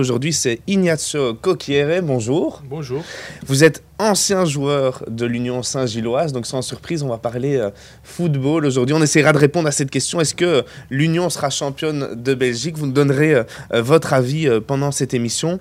Aujourd'hui, c'est Ignazio Cocchiere. Bonjour. Bonjour. Vous êtes ancien joueur de l'Union Saint-Gilloise, donc sans surprise, on va parler euh, football aujourd'hui. On essaiera de répondre à cette question. Est-ce que l'Union sera championne de Belgique? Vous nous donnerez euh, euh, votre avis pendant cette émission.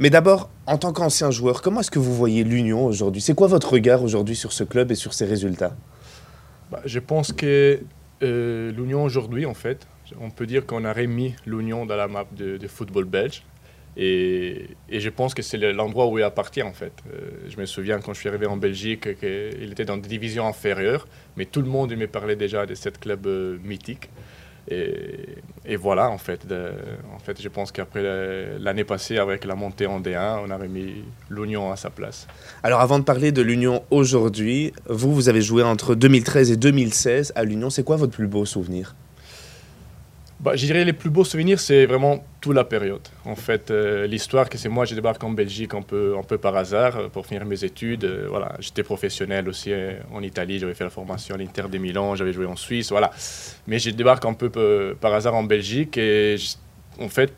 Mais d'abord, en tant qu'ancien joueur, comment est-ce que vous voyez l'Union aujourd'hui? C'est quoi votre regard aujourd'hui sur ce club et sur ses résultats? Bah, Je pense que l'Union aujourd'hui, en fait, on peut dire qu'on a remis l'Union dans la map de, de football belge. Et, je pense que c'est l'endroit où il appartient en fait. Euh, je me souviens quand je suis arrivé en Belgique qu'il était dans des divisions inférieures, mais tout le monde me parlait déjà de cette club euh, mythique. Et, voilà en fait. en fait, je pense qu'après l'année passée, avec la montée en D1, on a remis l'Union à sa place. Alors avant de parler de l'Union aujourd'hui, vous, vous avez joué entre 2013 et 2016 à l'Union. C'est quoi votre plus beau souvenir? Bah, je dirais les plus beaux souvenirs, c'est vraiment toute la période. En fait, euh, l'histoire que c'est moi, je débarque en Belgique un peu, par hasard euh, pour finir mes études. Euh, voilà, j'étais professionnel aussi en Italie, j'avais fait la formation à l'Inter de Milan, j'avais joué en Suisse, voilà. Mais je débarque un peu par hasard en Belgique et en fait,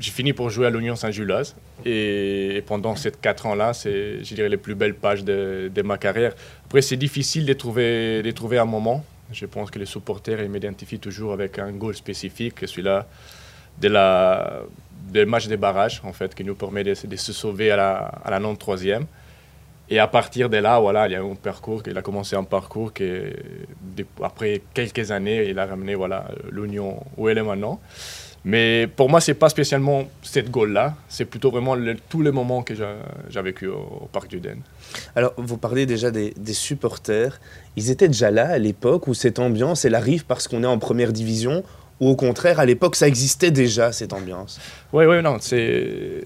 j'ai fini pour jouer à l'Union Saint-Gilloise. Et, pendant ces quatre ans-là, c'est, je dirais, les plus belles pages de, de ma carrière. Après, c'est difficile de trouver, de trouver un moment je pense que les supporters m'identifient toujours avec un goal spécifique, celui-là de la, des match des barrages, en fait, qui nous permet de, se sauver à la, à la 93e. Et à partir de là, voilà, il a un parcours, il a commencé un parcours qui, après quelques années, il a ramené voilà, l'Union où elle est maintenant. Mais pour moi, c'est pas spécialement cette goal-là, c'est plutôt vraiment tous les moments que j'ai vécu au, Parc du Den. Alors, vous parlez déjà des, supporters. Ils étaient déjà là à l'époque où cette ambiance, elle arrive parce qu'on est en première division ou au contraire, à l'époque, ça existait déjà, cette ambiance? Oui, oui, non, c'est...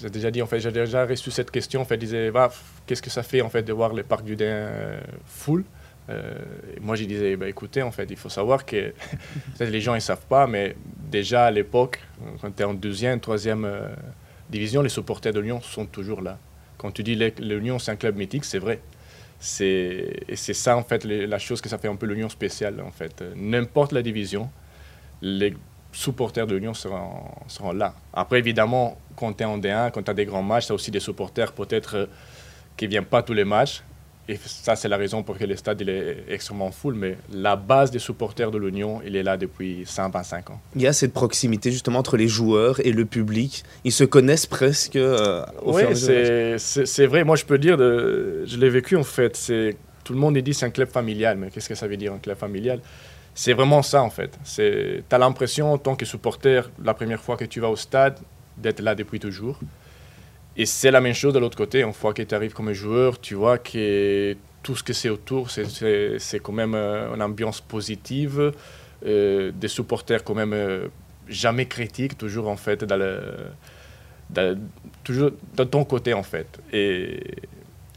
J'ai déjà dit, en fait, j'ai déjà reçu cette question, en fait, disais, bah, qu'est-ce que ça fait, en fait, de voir le Parc du Den euh, full? Euh, moi, je disais, bah, écoutez, en fait, il faut savoir que les gens ne savent pas, mais déjà à l'époque, quand tu es en deuxième, troisième euh, division, les supporters de Lyon sont toujours là. Quand tu dis l'Union, c'est un club mythique, c'est vrai. Et c'est ça, en fait, la chose que ça fait un peu l'Union spéciale, en fait. N'importe la division, les supporters de seront, seront, là. Après, évidemment, quand tu es en D1, quand tu as des grands matchs, tu as aussi des supporters peut-être euh, qui ne viennent pas tous les matchs, et ça, c'est la raison pour laquelle le stade il est extrêmement full. Mais la base des supporters de l'Union, il est là depuis 125 ans. Il y a cette proximité justement entre les joueurs et le public. Ils se connaissent presque euh, au Oui, c'est vrai. Moi, je peux dire, de, je l'ai vécu en fait. C'est Tout le monde dit c'est un club familial. Mais qu'est-ce que ça veut dire un club familial? C'est vraiment ça en fait. Tu as l'impression, en tant que supporter, la première fois que tu vas au stade, d'être là depuis toujours. Et c'est la même chose de l'autre côté. Une fois que tu arrives comme joueur, tu vois que tout ce que c'est autour, c'est quand même euh, une ambiance positive, euh, des supporters quand même euh, jamais critiques, toujours en fait dans, le, toujours de ton côté en fait. Et,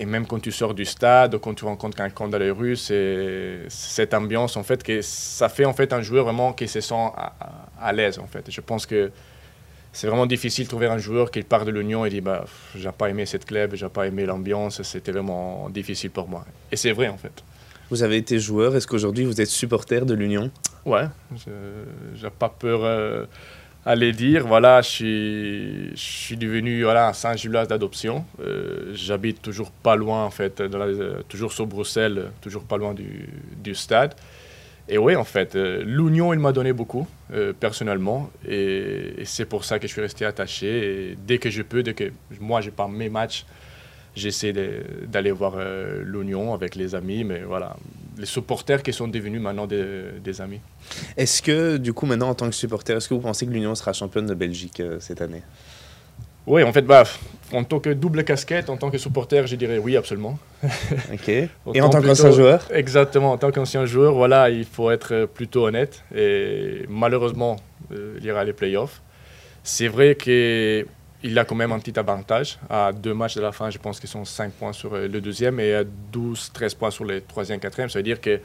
et, même quand tu sors du stade, quand tu rencontres quelqu'un dans les rues, c'est cette ambiance en fait que ça fait en fait un joueur vraiment qui se sent à, à l'aise en fait. Je pense que c'est vraiment difficile de trouver un joueur qui part de l'Union et dit bah j'ai pas aimé cette club, j'ai pas aimé l'ambiance, c'était vraiment difficile pour moi. Et c'est vrai en fait. Vous avez été joueur, est-ce qu'aujourd'hui vous êtes supporter de l'Union? Ouais, j'ai pas peur euh, à les dire. Voilà, je suis, je suis devenu voilà, Saint-Gilloise d'adoption. Euh, j'habite toujours pas loin en fait, toujours sur Bruxelles, toujours pas loin du, du stade. Et oui, en fait, euh, l'Union, il m'a donné beaucoup, euh, personnellement. Et, c'est pour ça que je suis resté attaché. Dès que je peux, dès que moi, j'ai pas mes matchs, j'essaie d'aller voir euh, l'Union avec les amis. Mais voilà, les supporters qui sont devenus maintenant des, amis. Est-ce que, du coup, maintenant, en tant que supporter, est-ce que vous pensez que l'Union sera championne de Belgique cette année? Oui, en fait, bah, en tant que double casquette, en tant que supporter, je dirais oui, absolument. ok. Et en tant qu'ancien joueur Exactement, en tant qu'ancien joueur, voilà, il faut être plutôt honnête. Et malheureusement, euh, il y aura les playoffs. C'est vrai qu'il a quand même un petit avantage. À deux matchs de la fin, je pense qu'ils sont 5 points sur euh, le deuxième et 12-13 points sur le troisième, quatrième. Ça veut dire que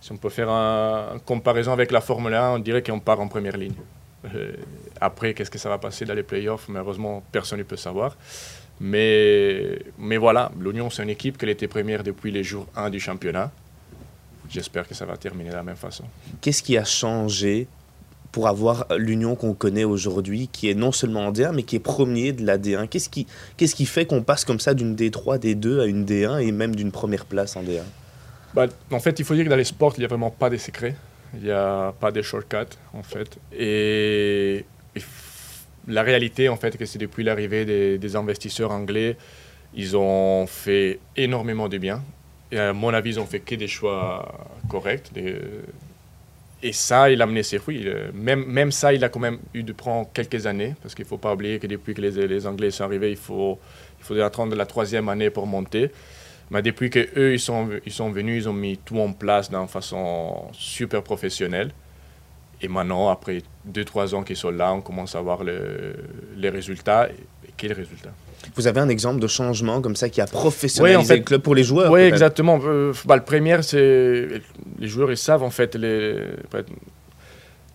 si on peut faire une comparaison avec la Formule 1, on dirait qu'on part en première ligne. Euh, après, qu'est-ce que ça va passer dans les playoffs? Malheureusement, personne ne peut savoir. Mais, mais voilà, l'Union, c'est une équipe qui était première depuis les jours 1 du championnat. J'espère que ça va terminer de la même façon. Qu'est-ce qui a changé pour avoir l'Union qu'on connaît aujourd'hui, qui est non seulement en D1, mais qui est premier de la D1 Qu'est-ce qui, qu'est-ce qui fait qu'on passe comme ça d'une D3, D2 à une D1 et même d'une première place en D1 bah, En fait, il faut dire que dans les sports, il n'y a vraiment pas de secrets. Il n'y a pas de shortcuts, en fait. Et, la réalité, en fait, que c'est depuis l'arrivée des, investisseurs anglais, ils ont fait énormément de bien. Et à mon avis, ils ont fait que des choix corrects. et ça, il a mené ses fruits. Même, même ça, il a quand même eu de prendre quelques années, parce qu'il ne faut pas oublier que depuis que les, les, Anglais sont arrivés, il faut, il faut attendre la troisième année pour monter. Mais depuis qu'eux, ils sont, ils sont venus, ils ont mis tout en place d'une façon super professionnelle. Et maintenant, après 2-3 ans qu'ils sont là, on commence à voir le, les résultats. Et quels résultats vous avez un exemple de changement comme ça qui a professionnalisé le club pour les joueurs Oui, exactement. Euh, bah, le premier, c'est les joueurs, ils savent en fait, les,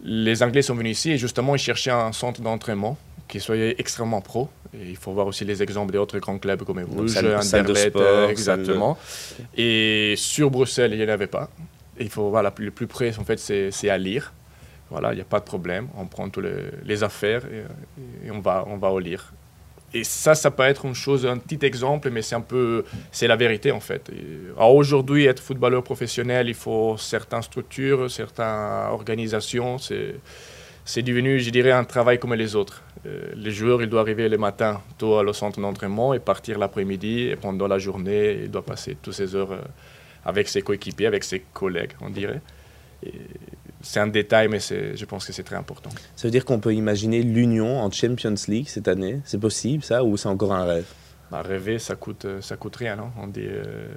les Anglais sont venus ici et justement, ils cherchaient un centre d'entraînement qui soit extrêmement pro. Et il faut voir aussi les exemples des autres grands clubs comme Bruges, Anderlecht, euh, exactement. Et sur Bruxelles, il n'y en avait pas. Et il faut voir le plus près, en fait, c'est à lire. Voilà, il n'y a pas de problème. On prend toutes les, les affaires et, et, on, va, on va au lire et ça, ça peut être une chose, un petit exemple, mais c'est un peu, c'est la vérité en fait. Aujourd'hui, être footballeur professionnel, il faut certaines structures, certaines organisations. C'est, c'est devenu, je dirais, un travail comme les autres. Euh, les joueurs, ils doivent arriver le matin tôt au centre d'entraînement et partir l'après-midi. Et pendant la journée, il doit passer toutes ces heures euh, avec ses coéquipiers, avec ses collègues, on dirait. C'est un détail, mais je pense que c'est très important. Ça veut dire qu'on peut imaginer l'Union en Champions League cette année? C'est possible ça ou c'est encore un rêve? Bah, Rêver, ça coûte, euh, ça coûte rien. Non? On dit, euh,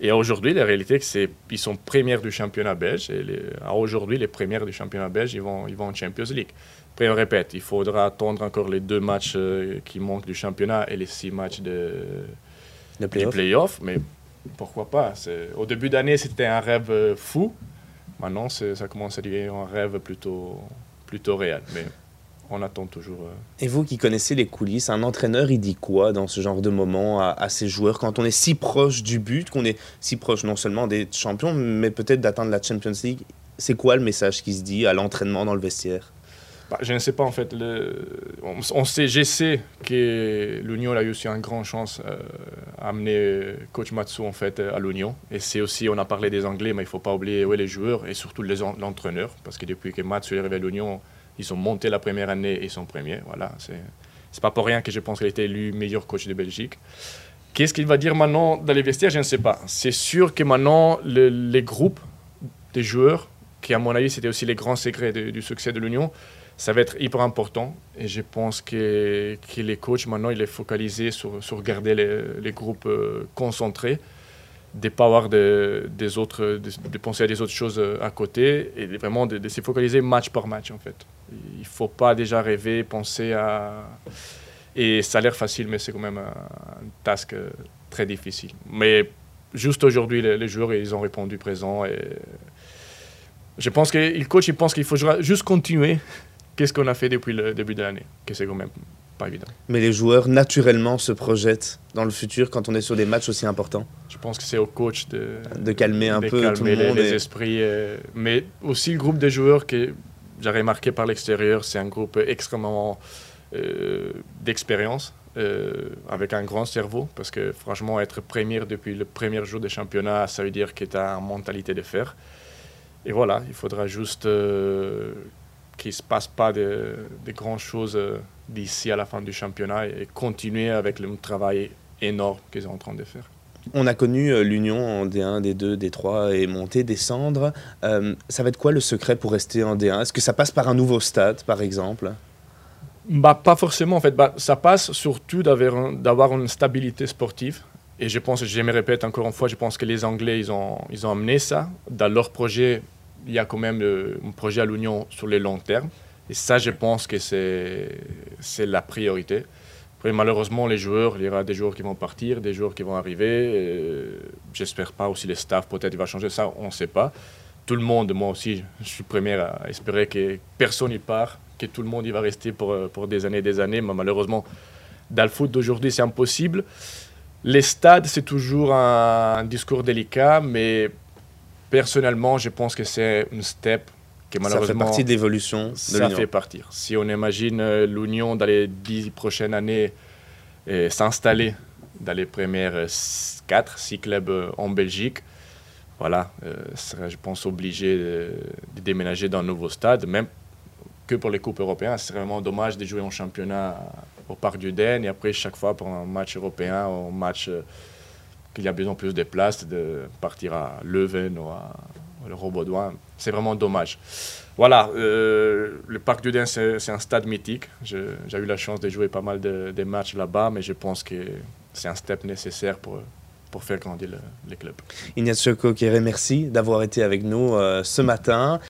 Et aujourd'hui, la réalité, c'est qu'ils sont premiers du championnat belge. Et aujourd'hui, les premières du championnat belge, ils vont, ils vont en Champions League. Après, on répète, il faudra attendre encore les deux matchs euh, qui manquent du championnat et les six matchs de, play du play-off. Mais pourquoi pas? Au début d'année, c'était un rêve fou. Maintenant, ça commence à devenir un rêve plutôt, plutôt réel. Mais on attend toujours. Euh. Et vous qui connaissez les coulisses, un entraîneur, il dit quoi dans ce genre de moment à, ses joueurs quand on est si proche du but, qu'on est si proche non seulement des champions, mais peut-être d'atteindre la Champions League? C'est quoi le message qui se dit à l'entraînement dans le vestiaire? Bah, je ne sais pas en fait. Le, on, sait, je sais que l'Union a eu aussi une grande chance euh, à amener coach Matsu en fait à l'Union. Et c'est aussi, on a parlé des Anglais, mais il ne faut pas oublier ouais, les joueurs et surtout l'entraîneur, parce que depuis que Matsu est arrivé à l'Union, ils ont monté la première année et ils sont premiers. Voilà, c'est pas pour rien que je pense qu'il a été élu meilleur coach de Belgique. Qu'est-ce qu'il va dire maintenant dans les vestiaires Je ne sais pas. C'est sûr que maintenant les groupes des joueurs, qui à mon avis c'était aussi les grands secrets du succès de l'Union ça va être hyper important. Et je pense que, les coachs, maintenant, il est focalisé sur, garder les, groupes euh, concentrés, de ne pas avoir de, des autres, de, penser à des autres choses euh, à côté, et vraiment de, se focaliser match par match, en fait. Il ne faut pas déjà rêver, penser à... Et ça a l'air facile, mais c'est quand même un, task euh, très difficile. Mais juste aujourd'hui, les, les, joueurs, ils ont répondu présent. Et je pense que le coach, il pense qu'il faut juste continuer qu'est-ce qu'on a fait depuis le début de l'année, que c'est quand même pas évident. Mais les joueurs, naturellement, se projettent dans le futur quand on est sur des matchs aussi importants Je pense que c'est au coach de, de calmer un peu tout le monde les, esprits. Euh, mais aussi le groupe de joueurs que j'ai remarqué par l'extérieur, c'est un groupe extrêmement euh, d'expérience. Euh, avec un grand cerveau, parce que franchement, être premier depuis le premier jour des championnats, ça veut dire que tu as une mentalité de fer. Et voilà, il faudra juste qu'il ne se passe pas de, de grandes choses euh, d'ici à la fin du championnat et continuer avec le travail énorme qu'ils sont en train de faire. On a connu euh, l'Union en D1, D2, D3 et monter, descendre. Euh, ça va être quoi le secret pour rester en D1 Est-ce que ça passe par un nouveau stade, par exemple? Bah, Pas forcément, en fait. Bah, ça passe surtout d'avoir une stabilité sportive. Et je pense, je me répète encore une fois, je pense que les Anglais, ils ont, amené ça dans leur projet il y a quand même euh, un projet à l'Union sur le long terme. Et ça, je pense que c'est la priorité. Malheureusement, les joueurs, il y aura des joueurs qui vont partir, des joueurs qui vont arriver. J'espère pas aussi les staffs, peut-être il va changer ça, on ne sait pas. Tout le monde, moi aussi, je suis premier à espérer que personne n'y part, que tout le monde y va rester pour, euh, pour des années et des années. Mais malheureusement, dans le foot d'aujourd'hui, c'est impossible. Les stades, c'est toujours un, un discours délicat, mais personnellement, je pense que c'est un step qui malheureusement... Ça fait partie de l'évolution de Ça fait partie. Si on imagine euh, l'Union dans les dix prochaines années s'installer dans les premières 4, 6 clubs en Belgique, voilà, serait, je pense, obligé de, de, déménager dans un nouveau stade, même que pour les coupes européennes. C'est vraiment dommage de jouer en championnat au Parc du Den et après, chaque fois, pour un match européen, un match qu'il y a besoin de plus de place, de partir à Leuven ou à, le Robaudoin. C'est vraiment dommage. Voilà, euh, le Parc du Den, c'est un stade mythique. J'ai eu la chance de jouer pas mal de, de matchs là-bas, mais je pense que c'est un step nécessaire pour, pour faire grandir le, les clubs. Ignacio Coqueret, merci d'avoir été avec nous euh, ce matin.